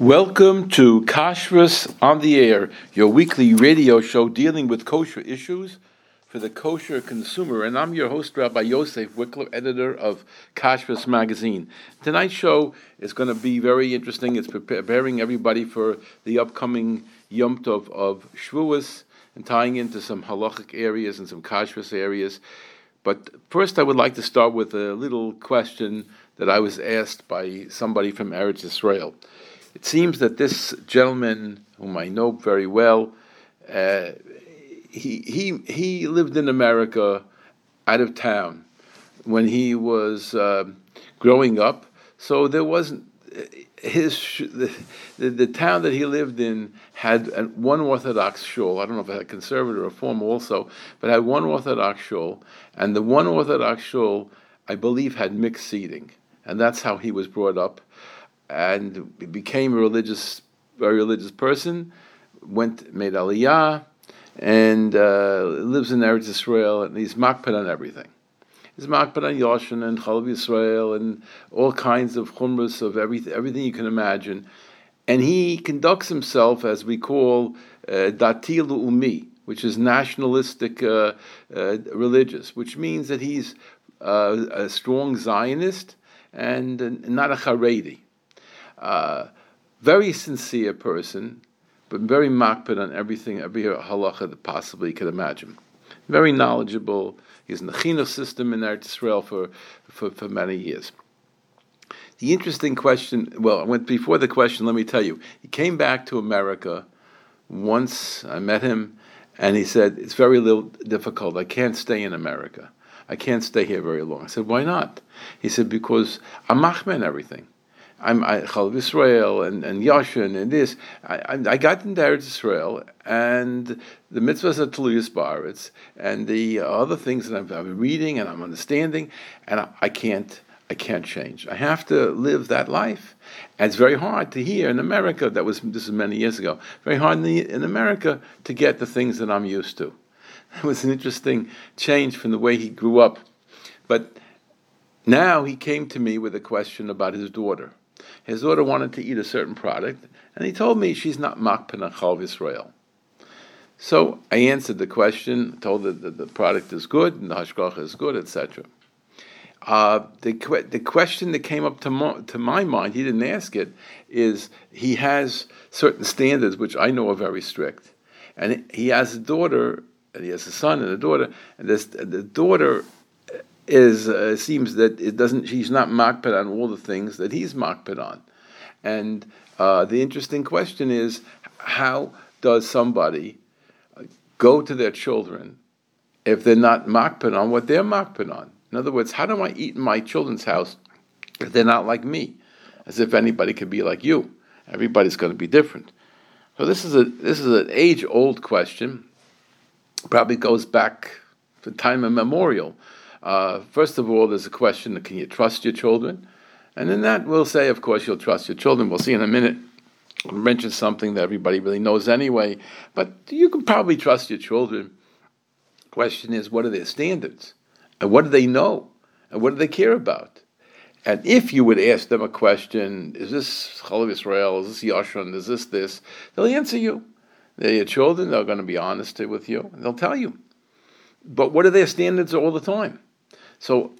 Welcome to Kashrus on the Air, your weekly radio show dealing with kosher issues for the kosher consumer. And I'm your host, Rabbi Yosef Wikler, editor of Kashrus Magazine. Tonight's show is going to be very interesting. It's preparing everybody for the upcoming Yom Tov of Shavuos and tying into some halachic areas and some Kashrus areas. But first, I would like to start with a little question that I was asked by somebody from Eretz Israel. It seems that this gentleman, whom I know very well, uh, he, he, he lived in America out of town when he was uh, growing up. So there wasn't his the, the, town that he lived in had one Orthodox shul. I don't know if it had conservative or reform also, but had one Orthodox shul, and the one Orthodox shul, I believe, had mixed seating, and that's how he was brought up and became a religious, very religious person. Went made aliyah, and uh, lives in Eretz Israel, and he's makpid on everything. He's makpid on Yoshin and Chalav Yisrael and all kinds of chumras of everything, everything you can imagine. And he conducts himself as we call uh, umi, which is nationalistic uh, uh, religious, which means that he's uh, a strong Zionist and not a Haredi. Uh, very sincere person, but very makpid on everything, every halacha that possibly you could imagine. Very knowledgeable. He's in the chinuch system in Eretz Israel for, for, for many years. The interesting question, well, I went before the question, let me tell you. He came back to America once, I met him, and he said, It's very little difficult. I can't stay in America. I can't stay here very long. I said, Why not? He said, Because I'm machman everything. I'm I, Israel and, and Yashin and this. I, I, I got into Eretz Israel and the mitzvahs are Tuluyas Baritz and the other things that I'm, I'm, reading and I'm understanding, and I, I, can't. I can't change. I have to live that life. And it's very hard to hear in America. That was this is many years ago. Very hard in, the, in America to get the things that I'm used to. It was an interesting change from the way he grew up, but now he came to me with a question about his daughter his daughter wanted to eat a certain product, and he told me she's not makpina chal Israel. So I answered the question, told her that the product is good and the hashgacha is good, etc. Uh, the the question that came up to mo- to my mind, he didn't ask it, is he has certain standards which I know are very strict, and he has a daughter, and he has a son and a daughter, and this the daughter is uh, seems that it doesn't. He's not makpid on all the things that he's makpid on, and uh, the interesting question is how does somebody go to their children if they're not makpid on what they're makpid on? In other words, how do I eat in my children's house if they're not like me? As if anybody could be like you. Everybody's going to be different. So this is a this is an age old question. Probably goes back to time immemorial. Uh, first of all, there's a question can you trust your children? And in that, we'll say, of course, you'll trust your children. We'll see in a minute. I'll mention something that everybody really knows anyway, but you can probably trust your children. Question is, what are their standards? And what do they know? And what do they care about? And if you would ask them a question, is this Chalav Israel, is this Yashon, is this this, they'll answer you. They're your children, they're going to be honest with you, they'll tell you. But what are their standards all the time? So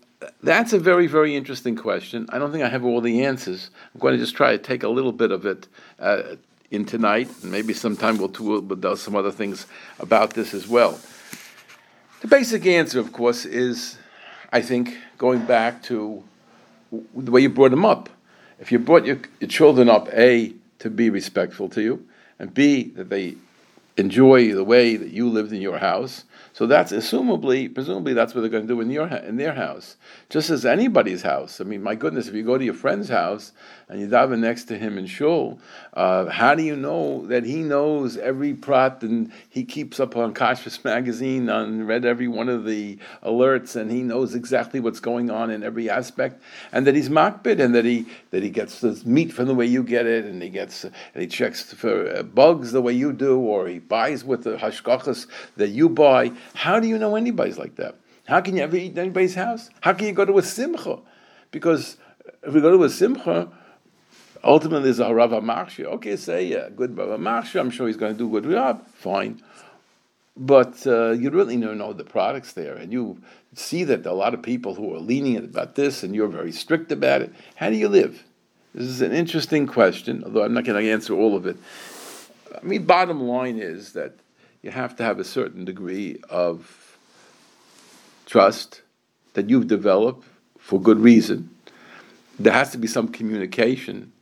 that's a very, very interesting question. I don't think I have all the answers. I'm going to just try to take a little bit of it uh, in tonight, and maybe sometime we'll, do, we'll do some other things about this as well. The basic answer, of course, is I think going back to the way you brought them up. If you brought your, your children up, A, to be respectful to you, and B, that they enjoy the way that you lived in your house, so that's assumably, presumably, that's what they're going to do in your in their house, just as anybody's house. I mean, my goodness, if you go to your friend's house and you daven next to him in shul, uh, how do you know that he knows every prat and he keeps up on Kashrus magazine and read every one of the alerts and he knows exactly what's going on in every aspect, and that he's makbid and that he that he gets the meat from the way you get it and he gets and he checks for uh, bugs the way you do, or he buys with the hashgachas that you buy. How do you know anybody's like that? How can you ever eat in anybody's house? How can you go to a simcha? Because if we go to a simcha, ultimately there's a Rav Marsha. Okay, say yeah, good Rav Marsha. I'm sure he's going to do a good job. Fine, but uh, you really don't know the products there, and you see that a lot of people who are lenient about this, and you're very strict about it. How do you live? This is an interesting question, although I'm not going to answer all of it. I mean, bottom line is that you have to have a certain degree of trust that you've developed for good reason. There has to be some communication.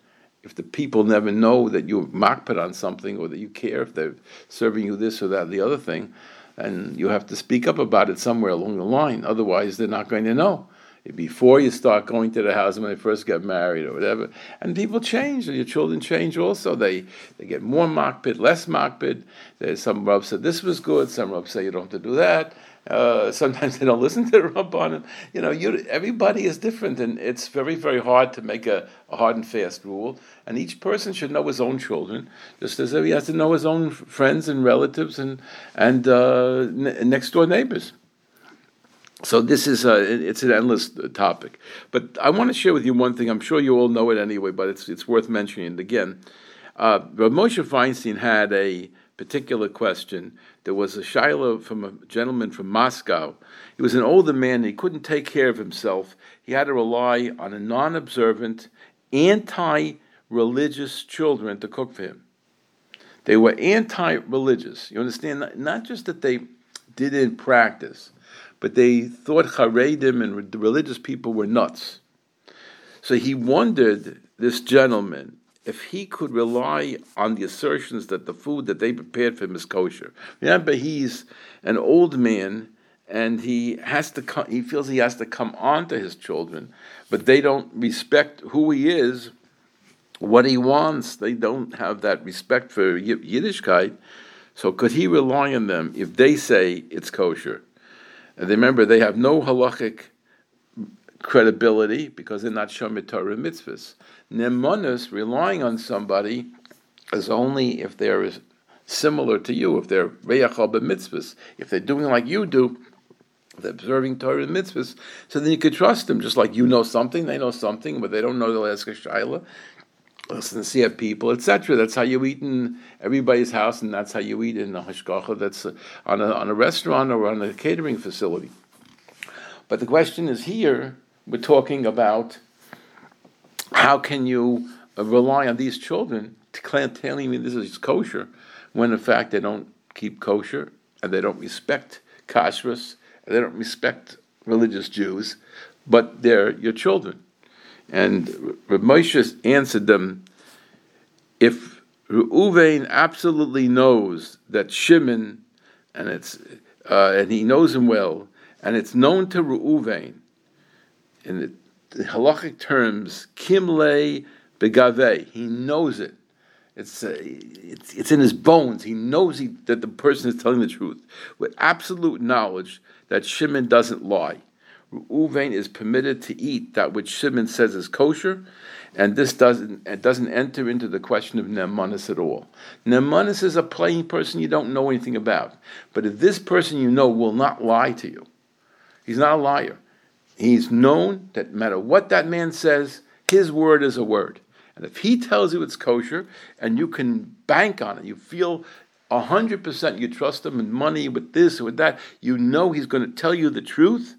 If the people never know that you're makpid on something or that you care if they're serving you this or that or the other thing, and you have to speak up about it somewhere along the line. Otherwise, they're not going to know before you start going to the house when they first get married or whatever. And people change, and your children change also. They they get more makpid, less makpid. Some rabbis said this was good. Some rabbis say you don't have to do that. Uh, sometimes they don't listen to the rabbanim. You know, you, everybody is different, and it's very, very hard to make a, a, hard and fast rule. And each person should know his own children, just as he has to know his own friends and relatives and and uh, next door neighbors. So this is a, it's an endless topic, but I want to share with you one thing. I'm sure you all know it anyway, but it's it's worth mentioning again. Uh, Moshe Feinstein had a particular question. There was a shaila from a gentleman from Moscow. He was an older man. He couldn't take care of himself. He had to rely on a non-observant, anti-religious children to cook for him. They were anti-religious. You understand? Not just that they didn't practice but they thought Haredim and the religious people were nuts. So he wondered, this gentleman, if he could rely on the assertions that the food that they prepared for him is kosher. Remember, he's an old man and he has to come, he feels he has to come on to his children, but they don't respect who he is, what he wants. They don't have that respect for Yiddishkeit. So could he rely on them if they say it's kosher? And remember, they have no halachic credibility because they're not Shomit Torah mitzvahs. Nemonis, relying on somebody, is only if they're similar to you, if they're Reyachal mitzvahs, if they're doing like you do, they're observing Torah mitzvahs, so then you could trust them, just like you know something, they know something, but they don't know, they'll ask a shaila. See people, etc. That's how you eat in everybody's house, and that's how you eat in a hashgacha that's uh, on a, on a restaurant or on a catering facility. But the question is here, we're talking about how can you uh, rely on these children to telling me this is kosher, when in fact they don't keep kosher, and they don't respect kashrus, and they don't respect religious Jews, but they're your children. And Moshe answered them, if Reuven absolutely knows that Shimon, and it's uh, and he knows him well, and it's known to Reuven, in the, the halachic terms, kimle begave, he knows it. It's, uh, it's, it's in his bones. He knows he, that the person is telling the truth with absolute knowledge that Shimon doesn't lie. Reuven is permitted to eat that which Shimon says is kosher, and this doesn't it doesn't enter into the question of Nemanis at all. Nemanis is a plain person you don't know anything about. But if this person you know will not lie to you, he's not a liar. He's known that no matter what that man says, his word is a word. And if he tells you it's kosher and you can bank on it, you feel 100% you trust him in money with this or with that, you know he's going to tell you the truth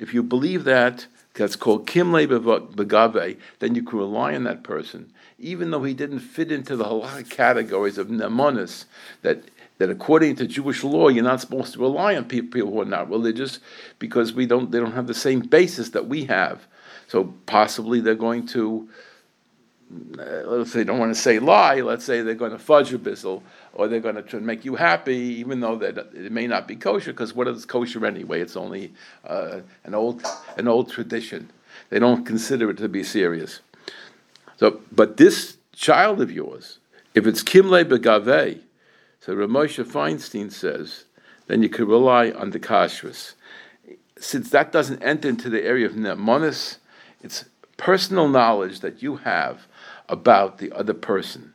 if you believe that, that's called kimle begave, then you can rely on that person, even though he didn't fit into the halachic categories of nemonis, that that according to Jewish law, you're not supposed to rely on people who are not religious because we don't they don't have the same basis that we have. So possibly they're going to uh, let's say, don't want to say lie, let's say they're going to fudge a bissel, or they're going to try to make you happy, even though that it may not be kosher, because what is kosher anyway? It's only uh, an old an old tradition. They don't consider it to be serious. So, but this child of yours, if it's kimle begave, so Ramosha Feinstein says, then you could rely on the kashrus. Since that doesn't enter into the area of nemonis, it's personal knowledge that you have about the other person.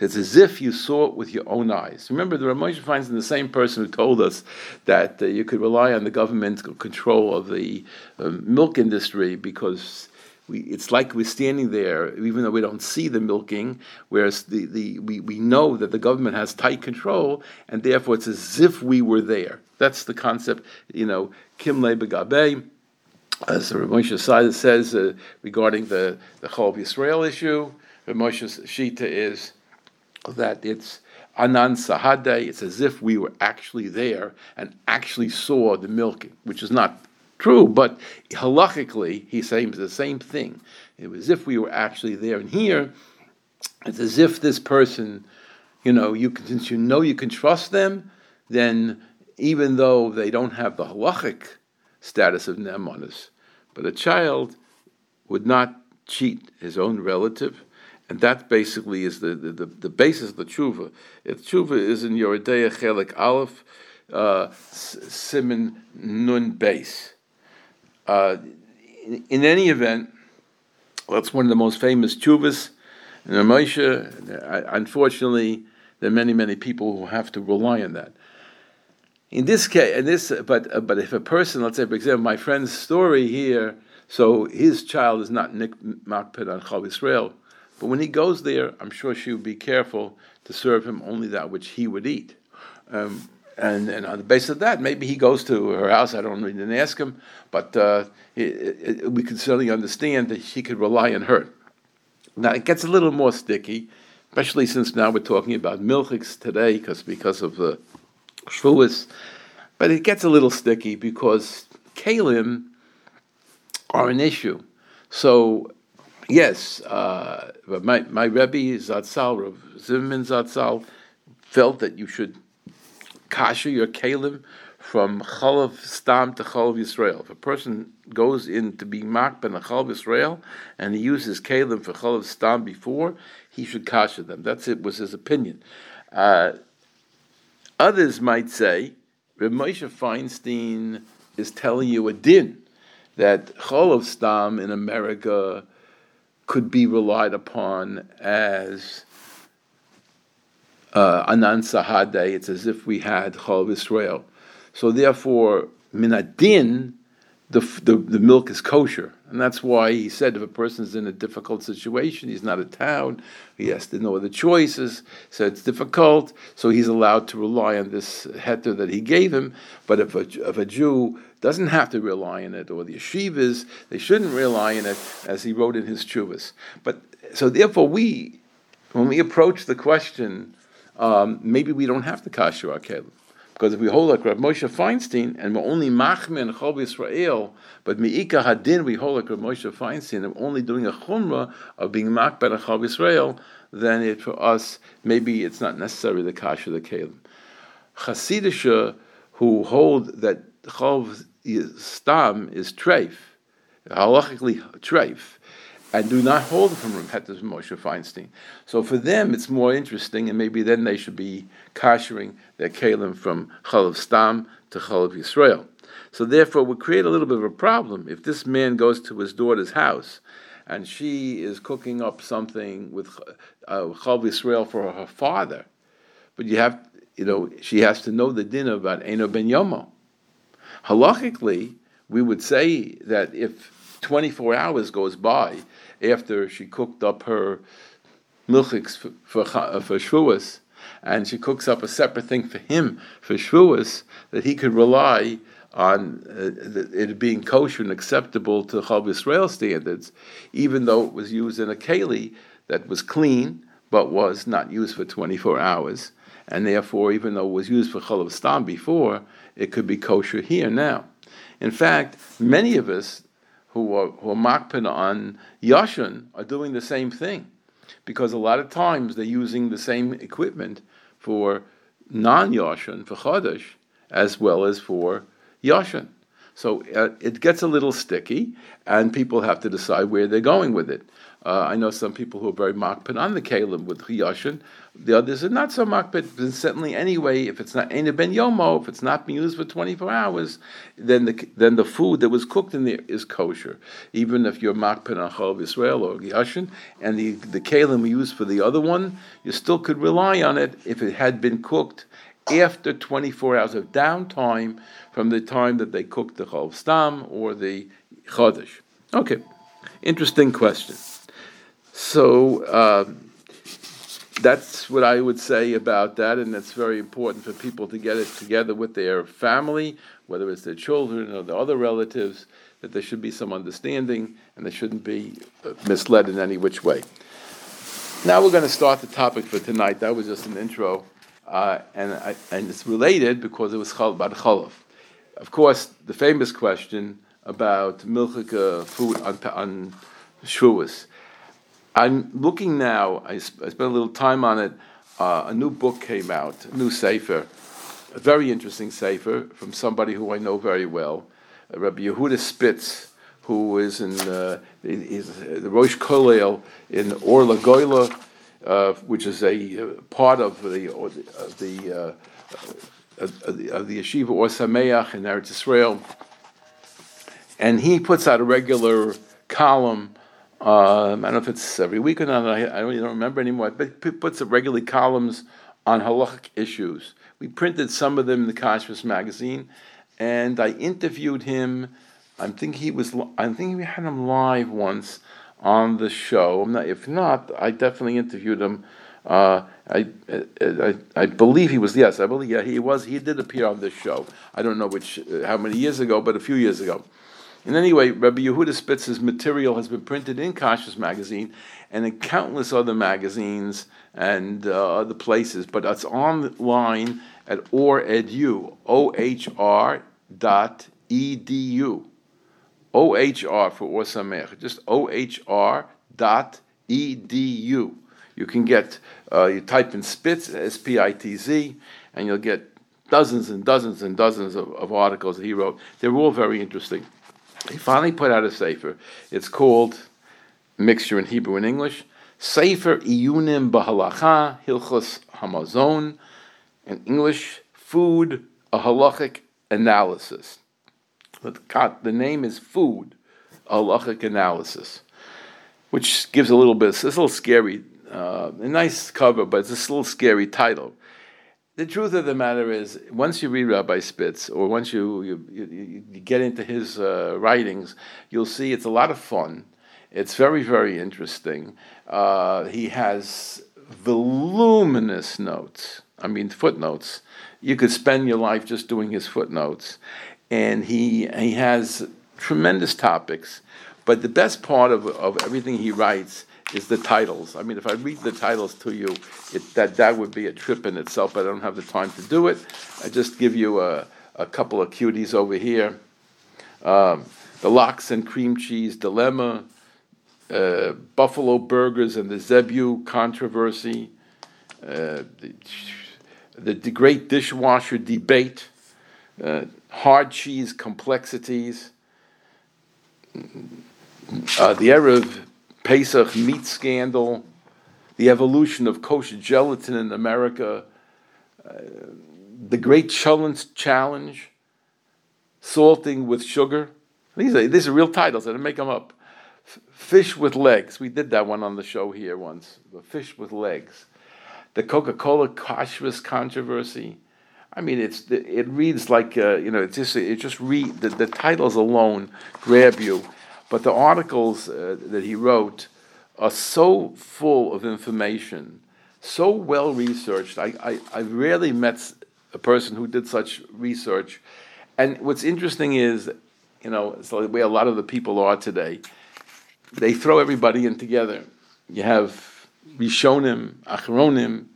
It's as if you saw it with your own eyes. Remember, the Ramosha Feinstein the same person who told us that uh, you could rely on the governmental control of the uh, milk industry because we, it's like we're standing there, even though we don't see the milking, whereas the, the, we, we know that the government has tight control, and therefore it's as if we were there. That's the concept, you know, Kim Le Begabe, as Moshe Saida says uh, regarding the, the Chol Yisrael issue, Moshe's Shita is that it's Anan Sahade, it's as if we were actually there and actually saw the milking, which is not true, but halachically, he's saying the same thing. It was as if we were actually there. And here, it's as if this person, you know, you can, since you know you can trust them, then even though they don't have the halachic status of nemonis, but a child would not cheat his own relative, and that basically is the, the, the, the basis of the tshuva. If tshuva is in Yoreh De'ah Chelik Aleph, uh, Nun base. Uh, in, any event, that's one of the most famous tshuvas in Moshe. Unfortunately, there are many, many people who have to rely on that. In this case, in this, but uh, but if a person, let's say, for example, my friend's story here, so his child is not Nick Makpid on Chal Israel, but when he goes there, I'm sure she would be careful to serve him only that which he would eat. Um, and, and on the basis of that, maybe he goes to her house. I don't really didn't ask him, but uh, it, it, we can certainly understand that she could rely on her. Now it gets a little more sticky, especially since now we're talking about milchiks today, because because of the Shavuos. But it gets a little sticky because kalim are an issue. So yes, uh, my my Rebbe Zatzal, Rav Zimmerman Zatzal, felt that you should kasha your kalim from chalav stam to chalav Yisrael. If a person goes in to be makban a chalav Yisrael and he uses kalim for chalav stam before, he should kasha them. That's it. Was his opinion. Uh, others might say, Reb Moshe Feinstein is telling you a din that chalav stam in America could be relied upon as uh, Anan Sahade, it's as if we had Chol Israel. So therefore, Minadin, the, the, the milk is kosher. And that's why he said if a person is in a difficult situation, he's not a town, he has to know the choices, so it's difficult, so he's allowed to rely on this heter that he gave him. But if a, if a Jew doesn't have to rely on it, or the yeshivas, they shouldn't rely on it, as he wrote in his chuvas. But so therefore, we, when we approach the question um, maybe we don't have to kasher our kelim. Because if we hold like Rav Moshe Feinstein and we're only machmin chol Israel, but miika hadin we hold like Rav Moshe Feinstein and we're only doing a chumrah of being machben chol Israel, then it for us maybe it's not necessary the kasher the kelim. Chasidisha who hold that chol stam is treif, halachically treif, and do not hold from Hetes Moshe Feinstein. So for them, it's more interesting, and maybe then they should be kashering their kalim from Chalav Stam to Chalav Yisrael. So therefore, we create a little bit of a problem if this man goes to his daughter's house and she is cooking up something with uh, Chalav Yisrael for her father, but you have, you know, she has to know the din about Eno ben Yomo. Halachically, we would say that if 24 hours goes by after she cooked up her milchiks for, for, for Shavuos, and she cooks up a separate thing for him for Shavuos, that he could rely on uh, it being kosher and acceptable to Chal Israel standards, even though it was used in a keli that was clean but was not used for 24 hours. And therefore, even though it was used for Chalav Stam before, it could be kosher here now. In fact, many of us who are, who are makpin on yashin are doing the same thing, because a lot of times they're using the same equipment for non-yashin for chodesh as well as for yashin. So uh, it gets a little sticky, and people have to decide where they're going with it. Uh, I know some people who are very makpid on the kalim with chiyashin. The others are not so makpid. But certainly, anyway, if it's not ena ben yomo, if it's not being used for 24 hours, then the then the food that was cooked in there is kosher. Even if you're makpid on chalav Israel or chiyashin, and the the kalim used for the other one, you still could rely on it if it had been cooked after 24 hours of downtime from the time that they cooked the chalav stam or the chodesh. Okay. Interesting question. So uh, that's what I would say about that, and it's very important for people to get it together with their family, whether it's their children or the other relatives, that there should be some understanding and they shouldn't be uh, misled in any which way. Now we're going to start the topic for tonight. That was just an intro, uh, and, I, and it's related because it was Chal Bar Cholov. Of course, the famous question about milchika food on, on. I'm looking now, I, sp- I, spent a little time on it. Uh, a new book came out, a new Sefer, a very interesting Sefer from somebody who I know very well, uh, Rabbi Yehuda Spitz, who is in uh, is the Rosh Kollel in Or LaGoila, uh, which is a uh, part of the of the uh, of the, of the yeshiva Or Sameach in Eretz Israel, and he puts out a regular column. Um, I don't know if it's every week or not. I, I don't, don't remember anymore. But he puts up regularly columns on halachic issues. We printed some of them in the Kashrus magazine, and I interviewed him. I think he was. I think we had him live once on the show. Not, if not, I definitely interviewed him. Uh, I, I, I believe he was. Yes, I believe. Yeah, he was. He did appear on this show. I don't know which, uh, how many years ago, but a few years ago. And anyway, Rabbi Yehuda Spitz's material has been printed in Kashrus magazine and in countless other magazines and uh, other places, but it's online at ohr.edu, O-H-R dot E-D-U. O-H-R for Or Sameach, just O-H-R dot E-D-U. You can get, uh, you type in Spitz, S-P-I-T-Z, and you'll get dozens and dozens and dozens of, of articles that he wrote. They're all very interesting. He finally put out a sefer. It's called mixture in Hebrew and English. Sefer Iyunim Bahalacha Hilchos Hamazon. In English, food, a halachic analysis. The name is food, a halachic analysis, which gives a little bit. It's a little scary. Uh, a nice cover, but it's a little scary title the truth of the matter is, once you read Rabbi Spitz, or once you, you, you, you get into his uh, writings, you'll see it's a lot of fun. It's very, very interesting. Uh, he has voluminous notes. I mean, footnotes. You could spend your life just doing his footnotes. And he, he has tremendous topics. But the best part of, of everything he writes is the titles. I mean, if I read the titles to you, it, that that would be a trip in itself. But I don't have the time to do it. I just give you a, a couple of cuties over here. Um, the lox and cream cheese dilemma, uh, buffalo burgers and the zebu controversy, uh, the, the, the, great dishwasher debate, uh, hard cheese complexities, uh, the Erev Pesach meat scandal, the evolution of kosher gelatin in America, uh, the Great Cholent Challenge, salting with sugar. These are, these are real titles, I didn't make them up. F- fish with legs. We did that one on the show here once. The fish with legs. The Coca Cola kashrus controversy. I mean, it's it reads like uh, you know, it just it just read the, the titles alone grab you. But the articles uh, that he wrote are so full of information, so well researched. I, I, I rarely met a person who did such research. And what's interesting is, you know, it's the way a lot of the people are today. They throw everybody in together. You have Rishonim, Achronim,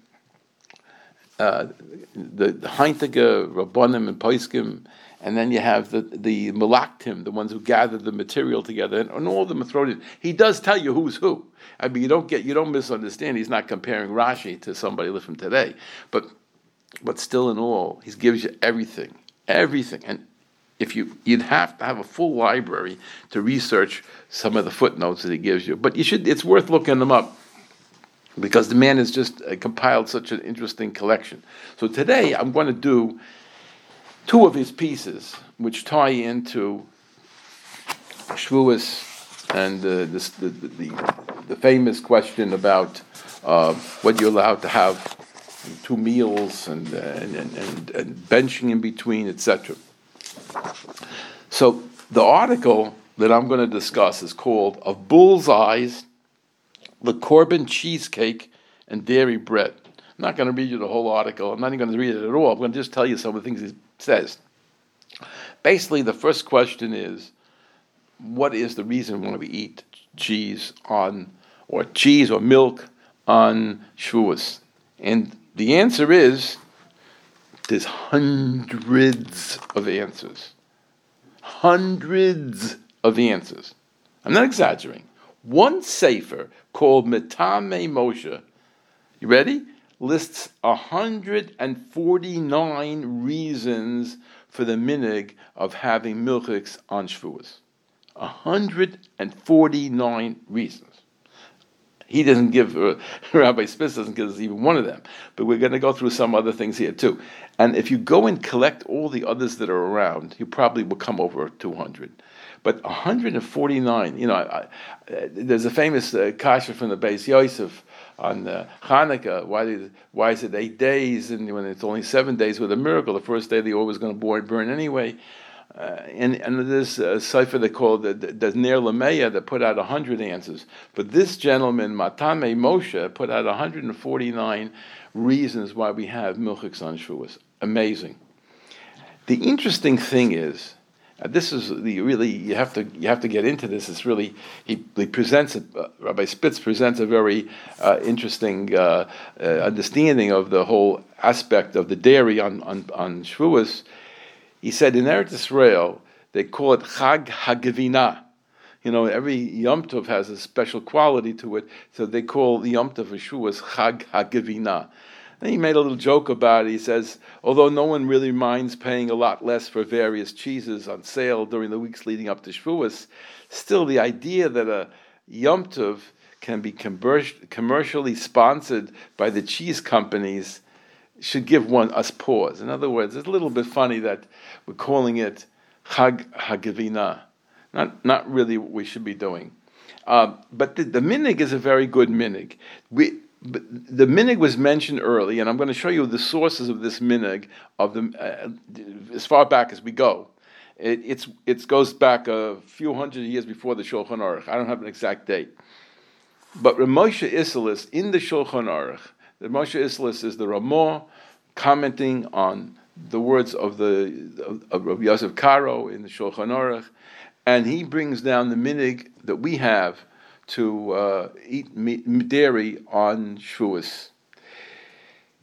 uh, the, the Heintige, Rabbanim, and Poiskim, and then you have the the malaktim, the ones who gather the material together, and, and all thrown in. He does tell you who's who. I mean, you don't get you don't misunderstand. He's not comparing Rashi to somebody living today, but but still, in all, he gives you everything, everything, and if you you'd have to have a full library to research some of the footnotes that he gives you. But you should it's worth looking them up because the man has just uh, compiled such an interesting collection. So today I'm going to do two of his pieces, which tie into Shavuos and uh, this, the, the, the, famous question about uh, what you're allowed to have two meals and, and, and, and benching in between, etc. So the article that I'm going to discuss is called Of Bull's Eyes, the Korban Cheesecake and Dairy Bread. I'm not going to read you the whole article. I'm not even going to read it at all. I'm going to just tell you some of the things says. Basically, the first question is what is the reason why we eat cheese on, or cheese or milk on Shavuos? And the answer is there's hundreds of answers. Hundreds of answers. I'm not exaggerating. One sefer called Metame Moshe, you ready? Lists 149 reasons for the minig of having milchiks on Shavuos. 149 reasons. He doesn't give, uh, Rabbi Spitz doesn't give us even one of them, but we're going to go through some other things here too. And if you go and collect all the others that are around, you probably will come over 200. But 149, you know, I, I, there's a famous uh, kasha from the Beis Yosef on uh, Hanukkah. Why, did, why is it eight days and when it's only seven days with a miracle? The first day the oil was going to burn anyway. Uh, and, and there's a sefer they call the, the, the Ner Lameya that put out 100 answers. But this gentleman, Matame Moshe, put out 149 reasons why we have Milchiks on. Amazing. The interesting thing is, uh, this is the really you have to you have to get into this. It's really he, he presents a, uh, Rabbi Spitz presents a very uh, interesting uh, uh, understanding of the whole aspect of the dairy on on on Shavuos he said in Eretz Israel, they call it Chag Hagavina. You know, every Yom Tov has a special quality to it, so they call the Yom Tov Yeshua's Chag Hagavina. Then he made a little joke about it. He says, although no one really minds paying a lot less for various cheeses on sale during the weeks leading up to Shavuos, still the idea that a Yom Tov can be commercially sponsored by the cheese companies should give one us pause. In other words, it's a little bit funny that we're calling it Chag Hagavina. Not, not really what we should be doing. Uh, but the, the minig is a very good minig. We, the minig was mentioned early, and I'm going to show you the sources of this minig of the, uh, as far back as we go. It, it's, it goes back a few hundred years before the Shulchan Aruch. I don't have an exact date. But Ramosha Isserles in the Shulchan Aruch the Moshe Isserles is the Ramah commenting on the words of the of, of Yosef Karo in the Shulchan Aruch, and he brings down the minig that we have to uh, eat dairy on Shavuos.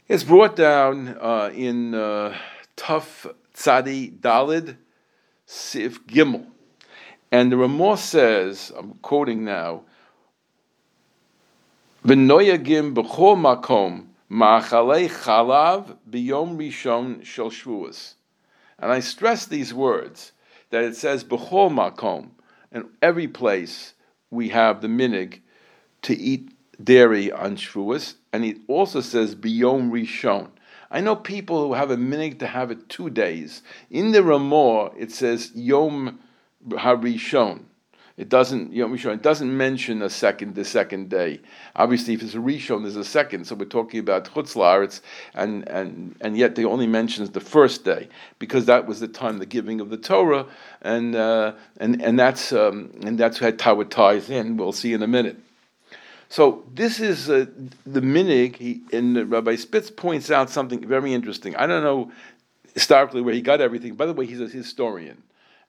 It's brought down uh, in uh, Tuf Tzadi Dalid Sif Gimel, and the Ramah says, I'm quoting now, V'noyagim b'chol makom ma'achalei chalav b'yom rishon shel shvuos. And I stress these words that it says b'chol makom. In every place we have the minig to eat dairy on Shavuos, and it also says biyom rishon. I know people who have a minig to have it two days. In the Ramah, it says yom harishon. It doesn't, you know, it doesn't mention a second, the second day. Obviously, if it's a rishon, there's a second. So we're talking about chutzlar, and and and yet they only mentions the first day because that was the time the giving of the Torah, and uh, and and that's um, and that's how it ties in. We'll see in a minute. So this is uh, the minig, he, and Rabbi Spitz points out something very interesting. I don't know historically where he got everything. By the way, he's a historian.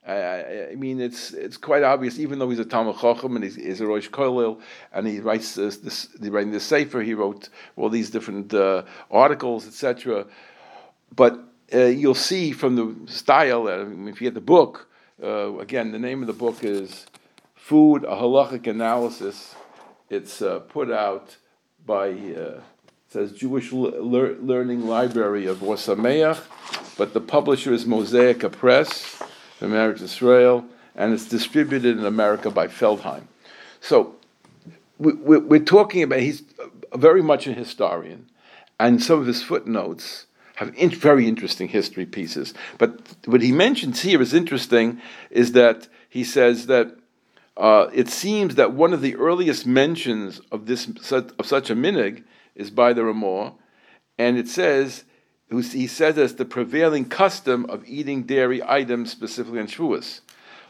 I, I, mean, it's it's quite obvious. Even though he's a Talmud Chacham and he's, he's a Rosh Kollel, and he writes this, this he's writing this Sefer, he wrote all these different uh, articles, etc. But uh, you'll see from the style. Uh, if you get the book, uh, again, the name of the book is "Food: A Halachic Analysis." It's uh, put out by uh, says Jewish Le- Learning Library of Or but the publisher is Mosaica Press from Eretz Israel, and it's distributed in America by Feldheim. So we, are talking about, he's very much a historian, and some of his footnotes have in, very interesting history pieces. But what he mentions here is interesting is that he says that uh, it seems that one of the earliest mentions of this of such a minig is by the Ramah, and it says he says it's the prevailing custom of eating dairy items, specifically on Shavuos.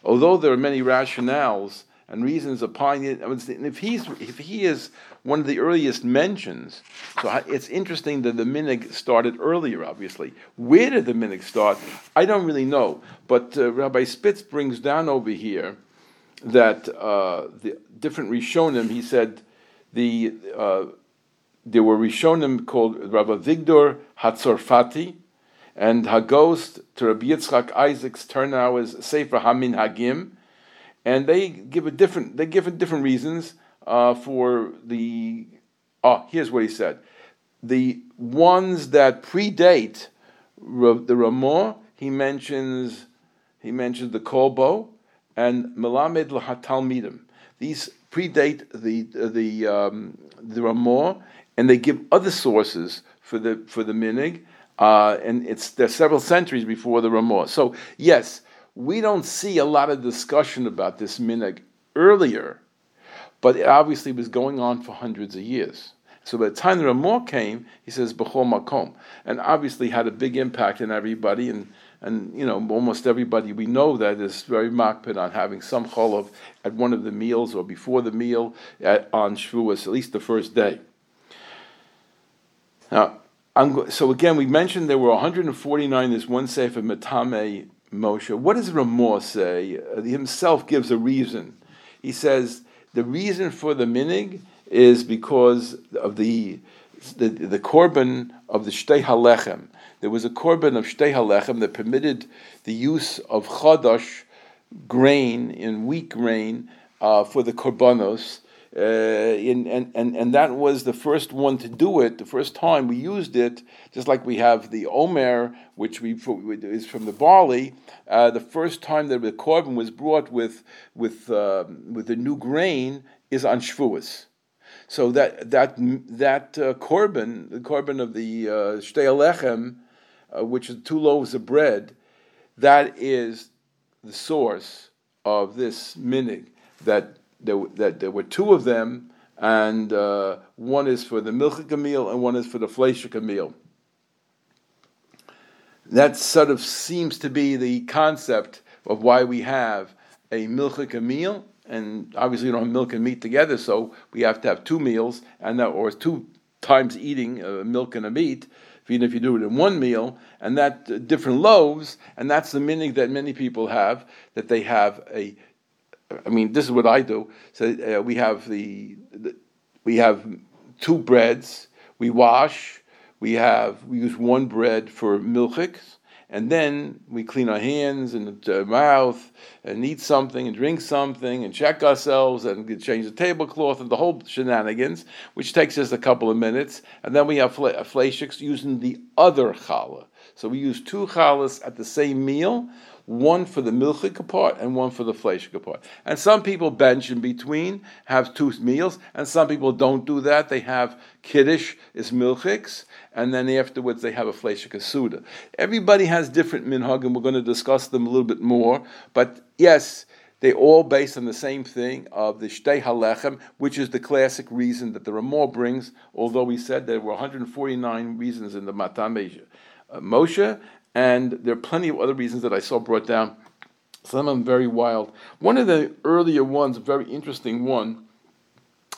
although there are many rationales and reasons upon it, if he's if he is one of the earliest mentions, so it's interesting that the minig started earlier. Obviously, where did the minig start? I don't really know, but uh, Rabbi Spitz brings down over here that uh, the different Rishonim. He said the uh, there were Rishonim called Rabbi Avigdor Hatzorfati, and Hagos to Rabbi Yitzchak Isaac's Ternau is Sefer Haminhagim, and they give a different they give different reasons uh, for the. Oh, here's what he said: the ones that predate the Ramah, he mentions he mentions the Kolbo and Melamed Lahatalmidim. These predate the the um, the Ramah and they give other sources for the for the minig, uh, and it's there several centuries before the Ramah. So yes, we don't see a lot of discussion about this minig earlier, but it obviously was going on for hundreds of years. So by the time the Ramah came, he says B'chol Makom, and obviously had a big impact on everybody, and and you know almost everybody we know that is very makpid on having some cholov at one of the meals or before the meal at, on Shavuos, at least the first day. Now, I'm, so again, we mentioned there were 149. There's one sefer Matame Moshe. What does Ramah say? Uh, he himself gives a reason. He says the reason for the minig is because of the the, the korban of the shtei halechem. There was a korban of shtei halechem that permitted the use of chadash grain in wheat grain uh, for the korbanos uh, in, and, and, and that was the first one to do it, the first time we used it, just like we have the Omer, which we, is from the barley. Uh, the first time that the korban was brought with, with, uh, with the new grain is on Shavuos. So that, that, that uh, korban, the korban of the uh, Shtei Alechem, uh, which is two loaves of bread, that is the source of this minig that there, that there were two of them, and uh, one is for the milchika meal and one is for the fleishika meal. That sort of seems to be the concept of why we have a milchika meal, and obviously we don't have milk and meat together, so we have to have two meals, and that, or two times eating uh, milk and a meat even if you do it in one meal, and that uh, different loaves, and that's the meaning that many people have, that they have a I mean, this is what I do. So uh, we have the, the, we have two breads. We wash. We have we use one bread for milchiks, and then we clean our hands and the mouth and eat something and drink something and check ourselves and change the tablecloth and the whole shenanigans, which takes us a couple of minutes. And then we have fleishiks using the other challah. So we use two challahs at the same meal one for the milchik part and one for the fleshik part. And some people bench in between, have two meals, and some people don't do that. They have kiddush is milchiks, and then afterwards they have a fleshik suda. Everybody has different minhag, and we're going to discuss them a little bit more. But yes, they all based on the same thing of the shtei halechem, which is the classic reason that the Ramah brings. Although we said there were 149 reasons in the Matan uh, Moshe, and there are plenty of other reasons that I saw brought down. Some of them very wild. One of the earlier ones, a very interesting one.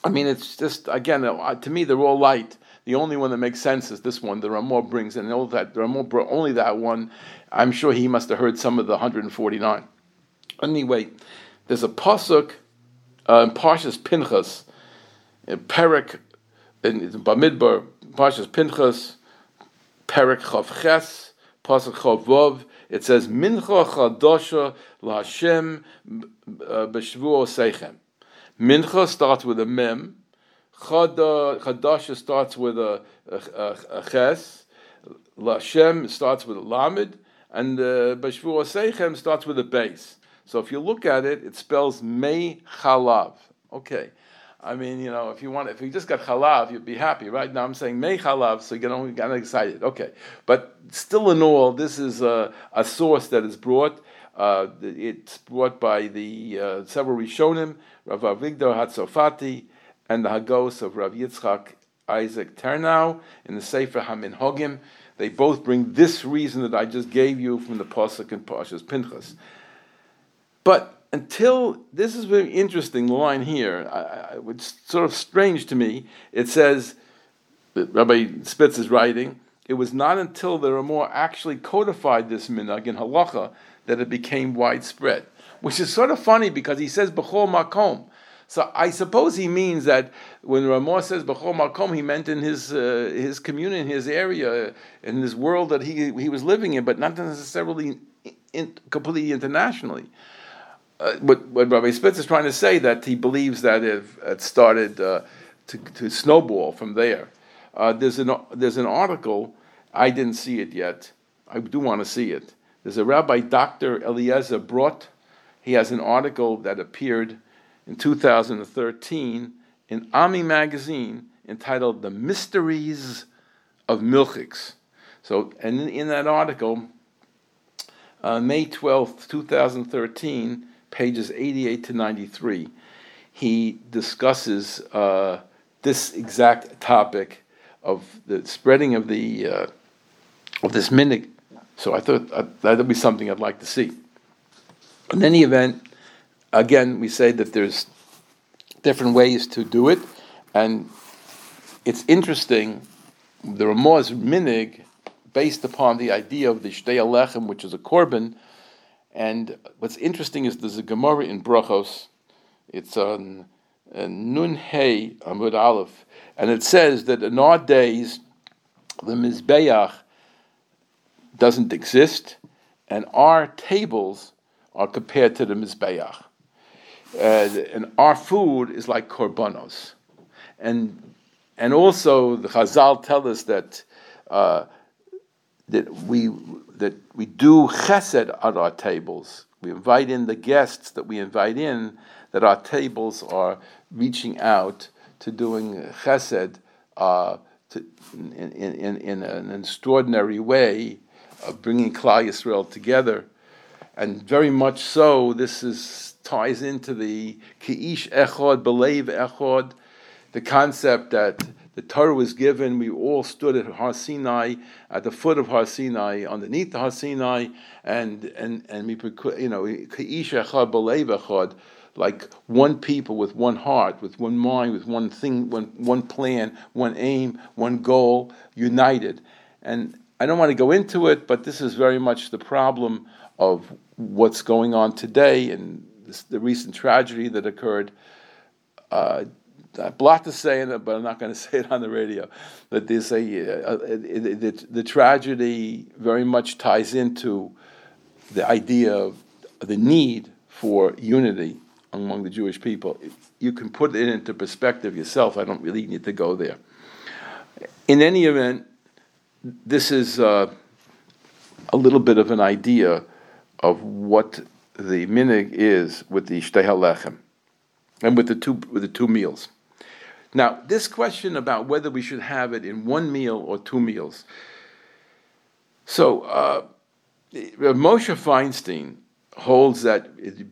I mean, it's just again uh, to me they're all light. The only one that makes sense is this one. The Ramah brings, and all that the Ramah brought only that one. I'm sure he must have heard some of the 149. Anyway, there's a pasuk uh, in Parshas Pinchas, in Perik, in Bamidbar, Parshas Pinchas, Perik Chav Ches, Pasuk Chavov, it says, Mincha Chadosha LaHashem B'Shvuo Seichem. Mincha starts with a mem. Chadasha starts with a, a, a, a ches. LaHashem starts with a lamed. And uh, B'Shvuo Seichem starts with a base. So if you look at it, it spells Mei Chalav. Okay. I mean, you know, if you want, if you just got halav, you'd be happy, right? Now I'm saying may halav, so you get only get excited. Okay, but still in all, this is a, a source that is brought. Uh, it's brought by the uh, several Rishonim, Rav Avigdor Hatzofati, and the Hagos of Rav Yitzchak Isaac Ternau in the Sefer Haminhogim. They both bring this reason that I just gave you from the pasuk and Parshas Pinchas. But until this is very interesting The line here. I, I, it's sort of strange to me. It says, Rabbi Spitz is writing. It was not until the Ramah actually codified this minhag in halacha that it became widespread, which is sort of funny because he says b'chol makom. So I suppose he means that when Ramah says b'chol makom, he meant in his uh, his community, in his area, in this world that he he was living in, but not necessarily in, completely internationally. Uh, what, what Rabbi Spitz is trying to say that he believes that it, it started uh, to, to snowball from there. Uh, there's an there's an article I didn't see it yet. I do want to see it. There's a Rabbi Dr. Eliezer Brodt. He has an article that appeared in 2013 in Ami magazine entitled "The Mysteries of Milchiks." So, and in, in that article, uh, May 12th, 2013, pages 88 to 93, he discusses uh, this exact topic of the spreading of the uh, of this minhag. So I thought uh, that would be something I'd like to see. In any event, again, we say that there's different ways to do it, and it's interesting. The Ramah's minhag based upon the idea of the Shtei HaLechem, which is a korban. And what's interesting is there's a Gemara in Brachos. It's on uh, Nun Hey Amud Aleph, and it says that in our days the Mizbeach doesn't exist, and our tables are compared to the Mizbeach. Uh, and our food is like korbanos. And, and also the Chazal tell us that uh, that we that we do chesed at our tables. We invite in the guests that we invite in. That our tables are reaching out to doing chesed uh, to, in, in, in an extraordinary way of bringing Klal Yisrael together, and very much so. This is ties into the ki'ish echod, belev echod, the concept that the Torah was given. We all stood at Har Sinai, at the foot of Har Sinai, underneath the Har Sinai, and and and we, you know, like one people with one heart, with one mind, with one thing, one one plan, one aim, one goal, united. And I don't want to go into it, but this is very much the problem of what's going on today and this, the recent tragedy that occurred. Uh, a lot to say it, but I'm not going to say it on the radio. That there's a, uh, it, the tragedy very much ties into the idea of the need for unity among the Jewish people. You can put it into perspective yourself. I don't really need to go there. In any event, this is uh, a little bit of an idea of what the minhag is with the shtei and with the two with the two meals. Now, this question about whether we should have it in one meal or two meals. So, uh, Moshe Feinstein holds that it